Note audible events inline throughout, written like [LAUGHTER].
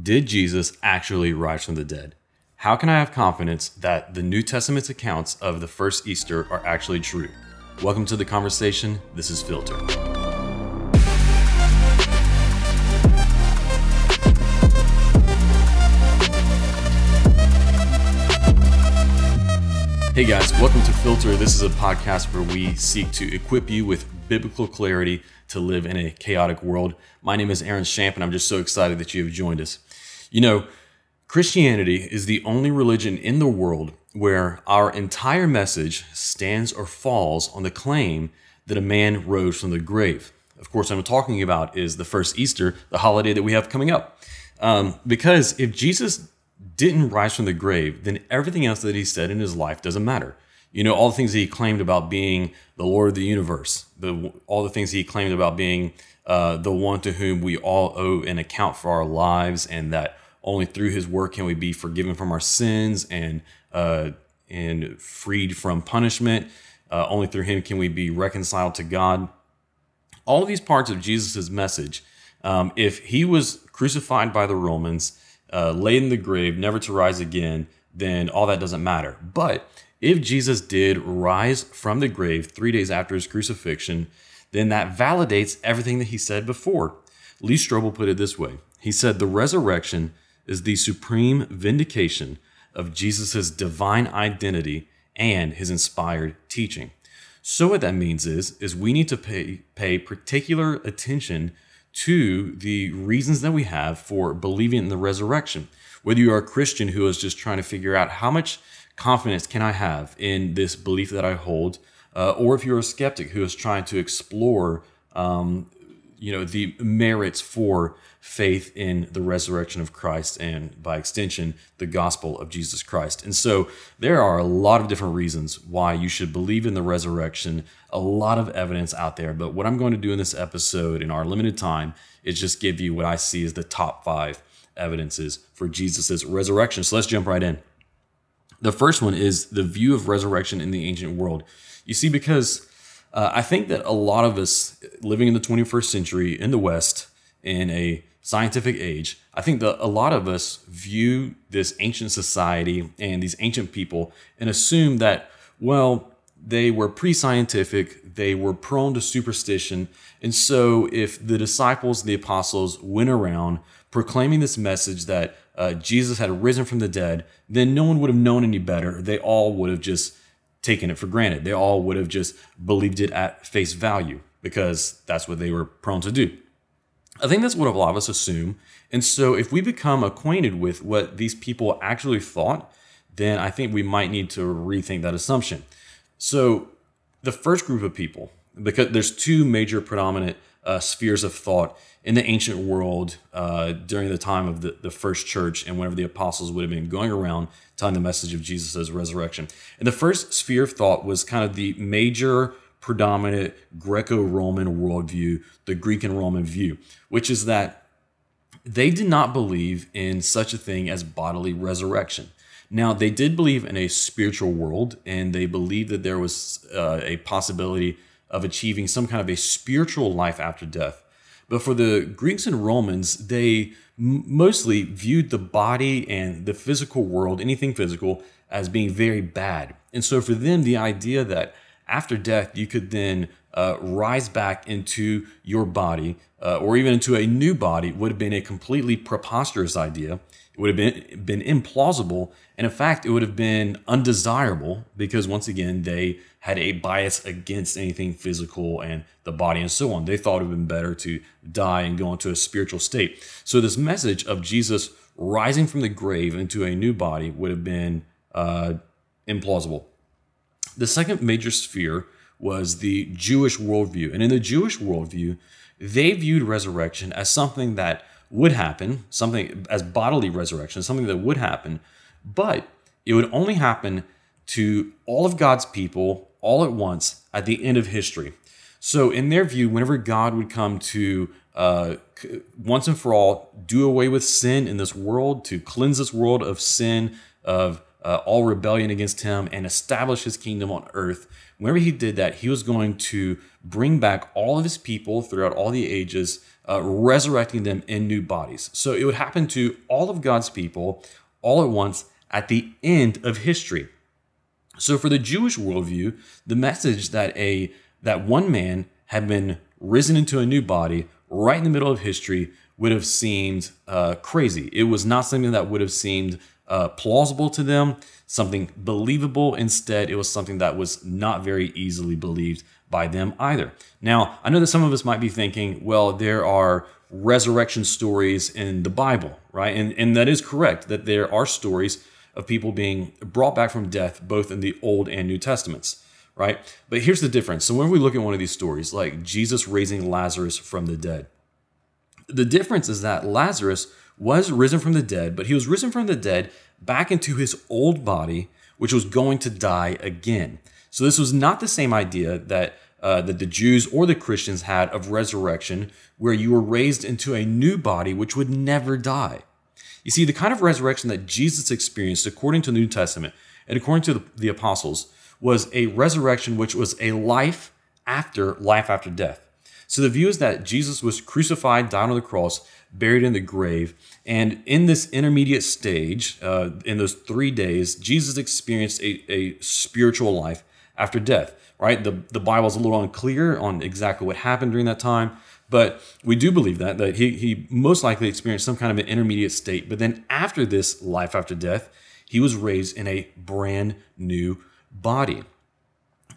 Did Jesus actually rise from the dead? How can I have confidence that the New Testament's accounts of the first Easter are actually true? Welcome to the conversation. This is Filter. Hey guys, welcome to Filter. This is a podcast where we seek to equip you with biblical clarity to live in a chaotic world. My name is Aaron Shamp, and I'm just so excited that you have joined us. You know, Christianity is the only religion in the world where our entire message stands or falls on the claim that a man rose from the grave. Of course, I'm talking about is the first Easter, the holiday that we have coming up. Um, because if Jesus didn't rise from the grave, then everything else that he said in his life doesn't matter. You know, all the things that he claimed about being the Lord of the universe, the, all the things he claimed about being uh, the one to whom we all owe an account for our lives, and that only through his work can we be forgiven from our sins and uh, and freed from punishment. Uh, only through him can we be reconciled to God. All these parts of Jesus' message, um, if he was crucified by the Romans, uh, laid in the grave, never to rise again, then all that doesn't matter. But if Jesus did rise from the grave three days after his crucifixion, then that validates everything that he said before. Lee Strobel put it this way He said, The resurrection is the supreme vindication of Jesus' divine identity and his inspired teaching. So what that means is, is we need to pay, pay particular attention to the reasons that we have for believing in the resurrection. Whether you are a Christian who is just trying to figure out how much confidence can I have in this belief that I hold, uh, or if you're a skeptic who is trying to explore, um, you know, the merits for faith in the resurrection of Christ and by extension, the gospel of Jesus Christ. And so there are a lot of different reasons why you should believe in the resurrection, a lot of evidence out there. But what I'm going to do in this episode in our limited time is just give you what I see as the top five evidences for Jesus' resurrection. So let's jump right in. The first one is the view of resurrection in the ancient world. You see, because uh, I think that a lot of us living in the 21st century in the West, in a scientific age, I think that a lot of us view this ancient society and these ancient people and assume that, well, they were pre scientific, they were prone to superstition. And so, if the disciples, the apostles, went around proclaiming this message that uh, Jesus had risen from the dead, then no one would have known any better. They all would have just taken it for granted. They all would have just believed it at face value because that's what they were prone to do. I think that's what a lot of us assume. And so if we become acquainted with what these people actually thought, then I think we might need to rethink that assumption. So the first group of people, because there's two major predominant uh, spheres of thought in the ancient world uh, during the time of the, the first church and whenever the apostles would have been going around telling the message of Jesus' resurrection. And the first sphere of thought was kind of the major predominant Greco Roman worldview, the Greek and Roman view, which is that they did not believe in such a thing as bodily resurrection. Now, they did believe in a spiritual world, and they believed that there was uh, a possibility of achieving some kind of a spiritual life after death. But for the Greeks and Romans, they mostly viewed the body and the physical world, anything physical, as being very bad. And so for them, the idea that after death, you could then uh, rise back into your body uh, or even into a new body would have been a completely preposterous idea. Would have been, been implausible. And in fact, it would have been undesirable because, once again, they had a bias against anything physical and the body and so on. They thought it would have been better to die and go into a spiritual state. So, this message of Jesus rising from the grave into a new body would have been uh, implausible. The second major sphere was the Jewish worldview. And in the Jewish worldview, they viewed resurrection as something that would happen, something as bodily resurrection, something that would happen, but it would only happen to all of God's people all at once at the end of history. So, in their view, whenever God would come to uh, once and for all do away with sin in this world, to cleanse this world of sin, of uh, all rebellion against him and establish his kingdom on earth. Whenever he did that, he was going to bring back all of his people throughout all the ages uh, resurrecting them in new bodies. So it would happen to all of God's people all at once at the end of history. So for the Jewish worldview, the message that a that one man had been risen into a new body right in the middle of history would have seemed uh, crazy. It was not something that would have seemed uh, plausible to them, something believable. Instead, it was something that was not very easily believed by them either. Now, I know that some of us might be thinking, well, there are resurrection stories in the Bible, right? And, and that is correct, that there are stories of people being brought back from death, both in the Old and New Testaments, right? But here's the difference. So whenever we look at one of these stories, like Jesus raising Lazarus from the dead, the difference is that Lazarus was risen from the dead, but he was risen from the dead back into his old body, which was going to die again. So this was not the same idea that uh, that the Jews or the Christians had of resurrection, where you were raised into a new body which would never die. You see, the kind of resurrection that Jesus experienced, according to the New Testament and according to the, the apostles, was a resurrection which was a life after life after death. So the view is that Jesus was crucified, died on the cross, buried in the grave, and in this intermediate stage, uh, in those three days, Jesus experienced a, a spiritual life after death. Right? The the Bible is a little unclear on exactly what happened during that time, but we do believe that that he he most likely experienced some kind of an intermediate state. But then after this life after death, he was raised in a brand new body.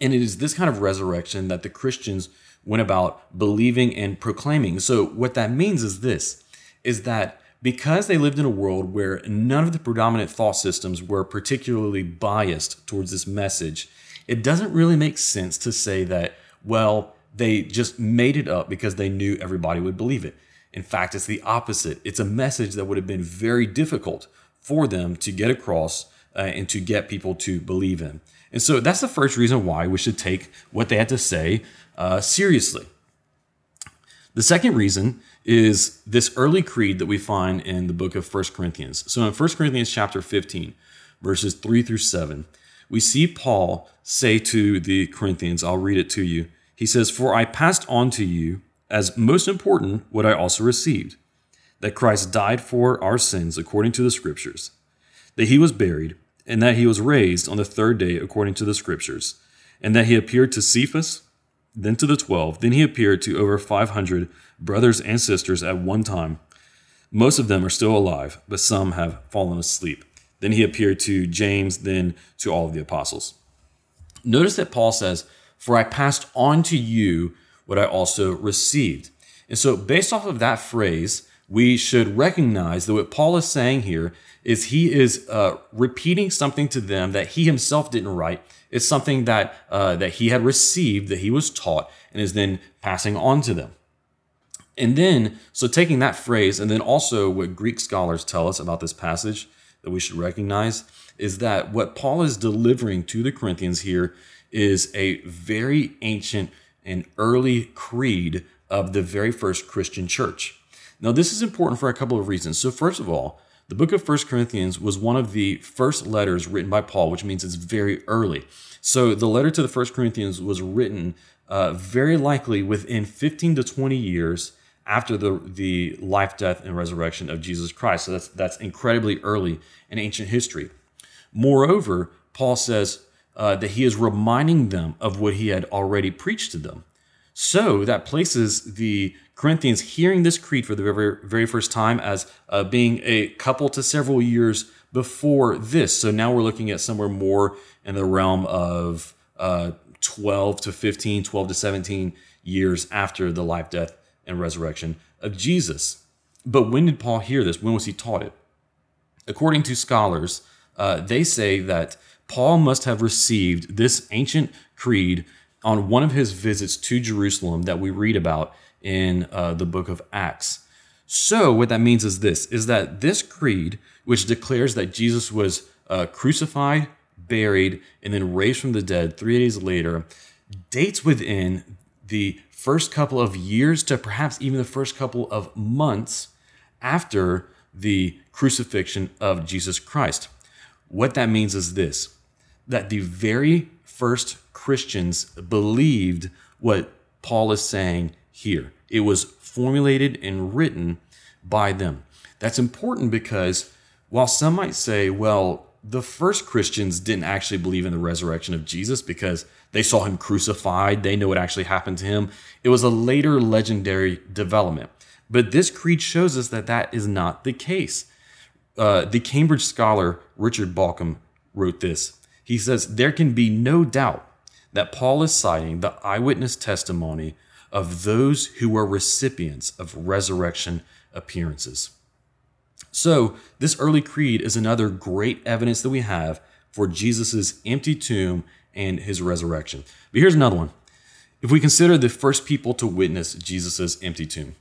And it is this kind of resurrection that the Christians went about believing and proclaiming. So what that means is this is that because they lived in a world where none of the predominant thought systems were particularly biased towards this message, it doesn't really make sense to say that, well, they just made it up because they knew everybody would believe it. In fact, it's the opposite. It's a message that would have been very difficult for them to get across uh, and to get people to believe in. And so that's the first reason why we should take what they had to say uh, seriously. The second reason is this early creed that we find in the book of First Corinthians. So in First Corinthians chapter 15, verses 3 through 7, we see Paul say to the Corinthians, I'll read it to you. He says, For I passed on to you as most important what I also received that Christ died for our sins according to the Scriptures, that he was buried, and that he was raised on the third day according to the Scriptures, and that he appeared to Cephas then to the twelve. Then he appeared to over 500 brothers and sisters at one time. Most of them are still alive, but some have fallen asleep. Then he appeared to James, then to all of the apostles. Notice that Paul says, For I passed on to you what I also received. And so, based off of that phrase, we should recognize that what Paul is saying here is he is uh, repeating something to them that he himself didn't write. It's something that uh, that he had received, that he was taught, and is then passing on to them. And then, so taking that phrase, and then also what Greek scholars tell us about this passage that we should recognize is that what Paul is delivering to the Corinthians here is a very ancient and early creed of the very first Christian church. Now, this is important for a couple of reasons. So, first of all, the book of First Corinthians was one of the first letters written by Paul, which means it's very early. So the letter to the First Corinthians was written uh, very likely within 15 to 20 years after the, the life, death, and resurrection of Jesus Christ. So that's, that's incredibly early in ancient history. Moreover, Paul says uh, that he is reminding them of what he had already preached to them. So that places the Corinthians hearing this creed for the very, very first time as uh, being a couple to several years before this. So now we're looking at somewhere more in the realm of uh, 12 to 15, 12 to 17 years after the life, death, and resurrection of Jesus. But when did Paul hear this? When was he taught it? According to scholars, uh, they say that Paul must have received this ancient creed on one of his visits to Jerusalem that we read about in uh, the book of Acts. So, what that means is this is that this creed, which declares that Jesus was uh, crucified, buried, and then raised from the dead three days later, dates within the first couple of years to perhaps even the first couple of months after the crucifixion of Jesus Christ. What that means is this that the very first Christians believed what Paul is saying here. It was formulated and written by them. That's important because while some might say, well, the first Christians didn't actually believe in the resurrection of Jesus because they saw him crucified, they know what actually happened to him. It was a later legendary development. But this creed shows us that that is not the case. Uh, the Cambridge scholar Richard Bauckham wrote this. He says, There can be no doubt that Paul is citing the eyewitness testimony of those who were recipients of resurrection appearances. So, this early creed is another great evidence that we have for Jesus' empty tomb and his resurrection. But here's another one. If we consider the first people to witness Jesus' empty tomb,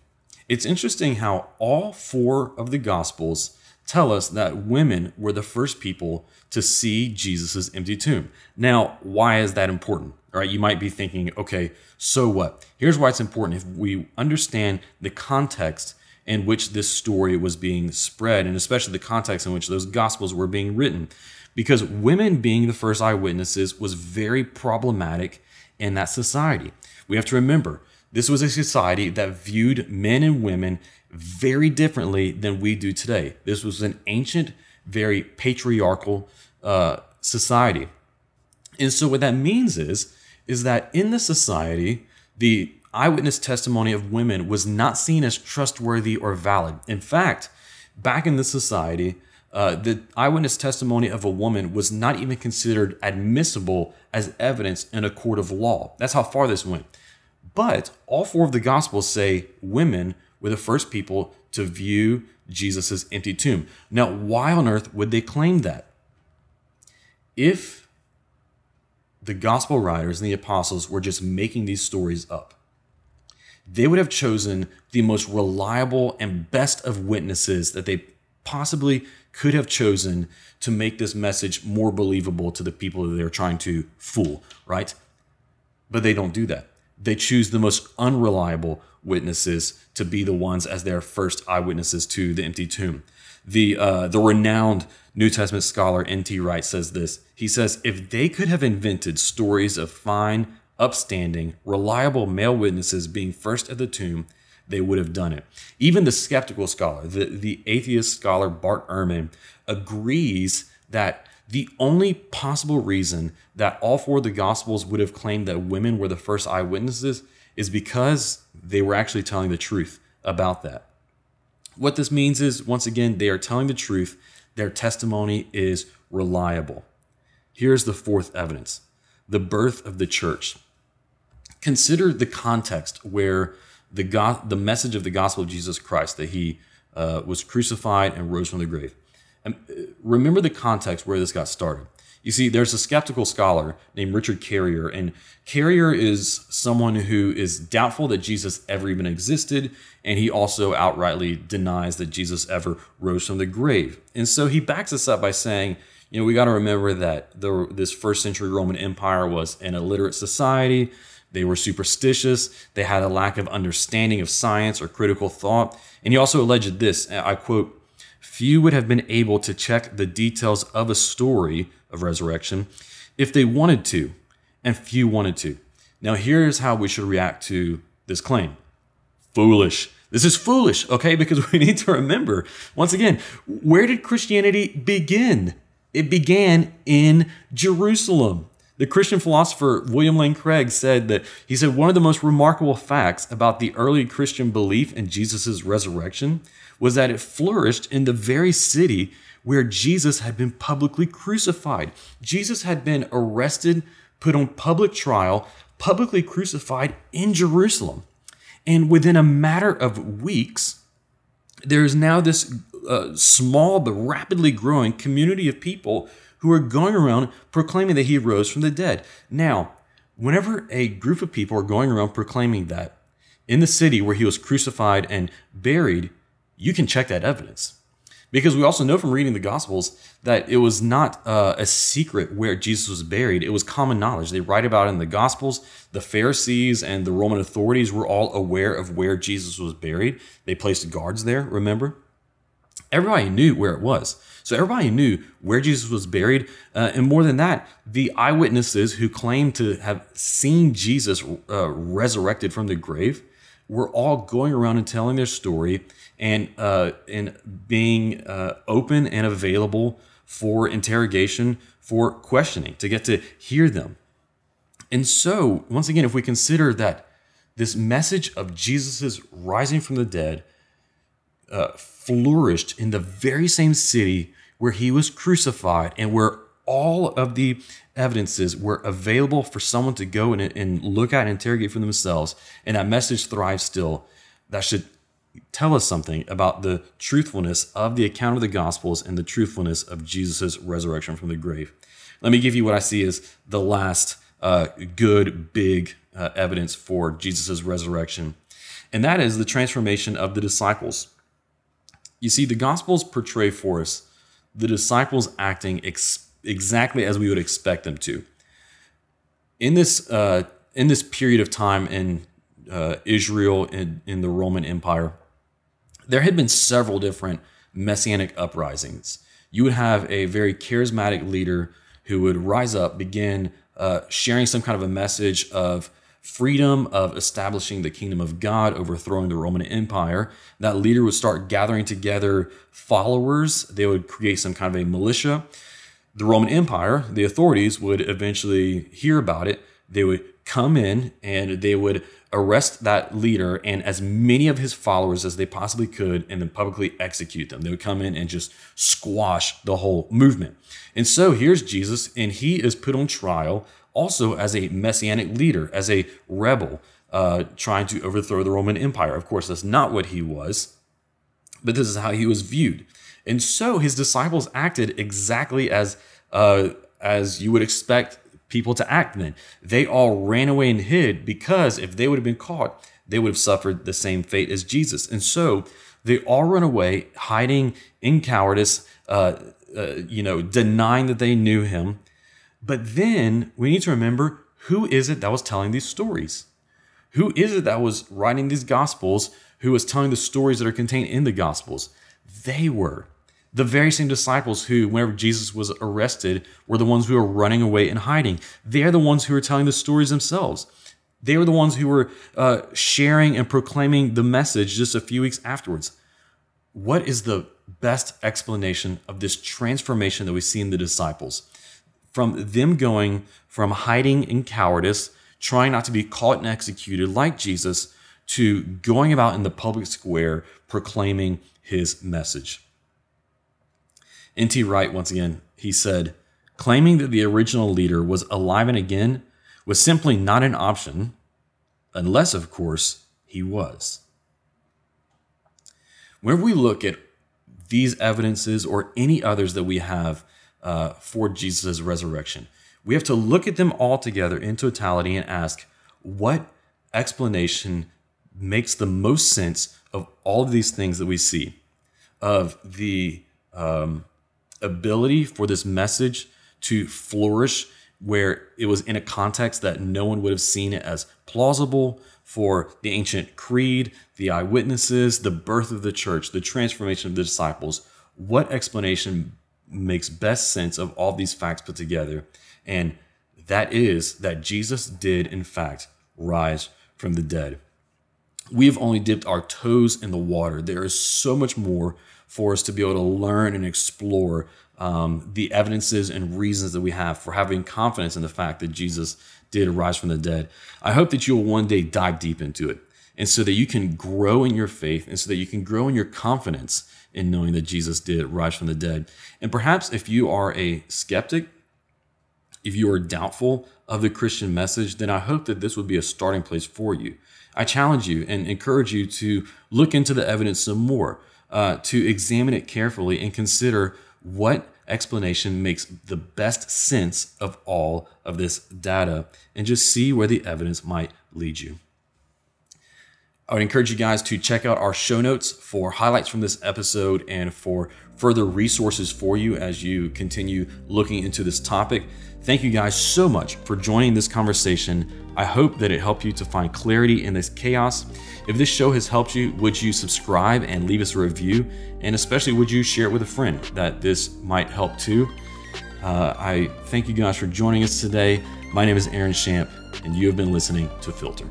it's interesting how all four of the Gospels tell us that women were the first people to see Jesus' empty tomb. Now, why is that important? All right, you might be thinking, okay, so what? Here's why it's important. If we understand the context in which this story was being spread, and especially the context in which those gospels were being written. Because women being the first eyewitnesses was very problematic in that society. We have to remember, this was a society that viewed men and women very differently than we do today. This was an ancient, very patriarchal uh, society. And so what that means is, is that in the society, the eyewitness testimony of women was not seen as trustworthy or valid. In fact, back in this society, uh, the eyewitness testimony of a woman was not even considered admissible as evidence in a court of law. That's how far this went. But all four of the Gospels say women were the first people to view Jesus' empty tomb. Now, why on earth would they claim that? If the Gospel writers and the apostles were just making these stories up, they would have chosen the most reliable and best of witnesses that they possibly could have chosen to make this message more believable to the people that they're trying to fool, right? But they don't do that. They choose the most unreliable witnesses to be the ones as their first eyewitnesses to the empty tomb. The uh, the renowned New Testament scholar N.T. Wright says this. He says, if they could have invented stories of fine upstanding, reliable male witnesses being first at the tomb, they would have done it. Even the skeptical scholar, the, the atheist scholar Bart Ehrman, agrees that the only possible reason that all four of the Gospels would have claimed that women were the first eyewitnesses is because they were actually telling the truth about that. What this means is, once again, they are telling the truth. Their testimony is reliable. Here's the fourth evidence the birth of the church consider the context where the go- the message of the gospel of Jesus Christ that he uh, was crucified and rose from the grave. And uh, remember the context where this got started. You see, there's a skeptical scholar named Richard Carrier, and Carrier is someone who is doubtful that Jesus ever even existed, and he also outrightly denies that Jesus ever rose from the grave. And so he backs this up by saying, you know, we got to remember that the, this first century Roman Empire was an illiterate society. They were superstitious. They had a lack of understanding of science or critical thought. And he also alleged this I quote, Few would have been able to check the details of a story of resurrection if they wanted to, and few wanted to. Now, here's how we should react to this claim foolish. This is foolish, okay? Because [LAUGHS] we need to remember, once again, where did Christianity begin? It began in Jerusalem. The Christian philosopher William Lane Craig said that he said one of the most remarkable facts about the early Christian belief in Jesus' resurrection was that it flourished in the very city where Jesus had been publicly crucified. Jesus had been arrested, put on public trial, publicly crucified in Jerusalem. And within a matter of weeks, there is now this uh, small but rapidly growing community of people who are going around proclaiming that he rose from the dead. Now, whenever a group of people are going around proclaiming that in the city where he was crucified and buried, you can check that evidence. Because we also know from reading the Gospels that it was not uh, a secret where Jesus was buried. It was common knowledge. They write about it in the Gospels. The Pharisees and the Roman authorities were all aware of where Jesus was buried. They placed guards there, remember? Everybody knew where it was. So everybody knew where Jesus was buried. Uh, and more than that, the eyewitnesses who claimed to have seen Jesus uh, resurrected from the grave were all going around and telling their story and uh, and being uh, open and available for interrogation, for questioning, to get to hear them. And so, once again, if we consider that this message of Jesus' rising from the dead uh, flourished in the very same city where he was crucified and where all of the evidences were available for someone to go and, and look at and interrogate for themselves, and that message thrives still, that should tell us something about the truthfulness of the account of the Gospels and the truthfulness of Jesus' resurrection from the grave. Let me give you what I see as the last uh, good, big uh, evidence for Jesus' resurrection, and that is the transformation of the disciples. You see, the Gospels portray for us the disciples acting ex- exactly as we would expect them to. In this uh, in this period of time in uh, Israel in, in the Roman Empire, there had been several different messianic uprisings. You would have a very charismatic leader who would rise up, begin uh, sharing some kind of a message of freedom of establishing the kingdom of God, overthrowing the Roman Empire. That leader would start gathering together followers. They would create some kind of a militia. The Roman Empire, the authorities would eventually hear about it. They would come in and they would arrest that leader and as many of his followers as they possibly could and then publicly execute them. They would come in and just squash the whole movement. And so here's Jesus, and he is put on trial also as a messianic leader, as a rebel, uh, trying to overthrow the Roman Empire. Of course, that's not what he was, but this is how he was viewed. And so his disciples acted exactly as uh, as you would expect people to act then. They all ran away and hid because if they would have been caught, they would have suffered the same fate as Jesus. And so they all run away, hiding in cowardice, uh, uh, you know, denying that they knew him. But then we need to remember who is it that was telling these stories? Who is it that was writing these gospels? Who was telling the stories that are contained in the gospels? They were. The very same disciples who, whenever Jesus was arrested, were the ones who were running away and hiding. They're the ones who were telling the stories themselves. They were the ones who were uh, sharing and proclaiming the message just a few weeks afterwards. What is the best explanation of this transformation that we see in the disciples? From them going from hiding in cowardice, trying not to be caught and executed like Jesus, to going about in the public square proclaiming his message. N.T. Wright, once again, he said, claiming that the original leader was alive and again was simply not an option, unless, of course, he was. Whenever we look at these evidences or any others that we have uh, for Jesus' resurrection. We have to look at them all together in totality and ask what explanation makes the most sense of all of these things that we see, of the um, ability for this message to flourish where it was in a context that no one would have seen it as plausible for the ancient creed, the eyewitnesses, the birth of the church, the transformation of the disciples. What explanation makes best sense of all these facts put together. And that is that Jesus did, in fact, rise from the dead. We have only dipped our toes in the water. There is so much more for us to be able to learn and explore um, the evidences and reasons that we have for having confidence in the fact that Jesus did rise from the dead. I hope that you'll one day dive deep into it and so that you can grow in your faith and so that you can grow in your confidence in knowing that Jesus did rise from the dead. And perhaps if you are a skeptic, if you are doubtful of the Christian message, then I hope that this would be a starting place for you. I challenge you and encourage you to look into the evidence some more, uh, to examine it carefully and consider what explanation makes the best sense of all of this data and just see where the evidence might lead you. I would encourage you guys to check out our show notes for highlights from this episode and for further resources for you as you continue looking into this topic. Thank you guys so much for joining this conversation. I hope that it helped you to find clarity in this chaos. If this show has helped you, would you subscribe and leave us a review? And especially, would you share it with a friend that this might help too? Uh, I thank you guys for joining us today. My name is Aaron Shamp, and you have been listening to Filter.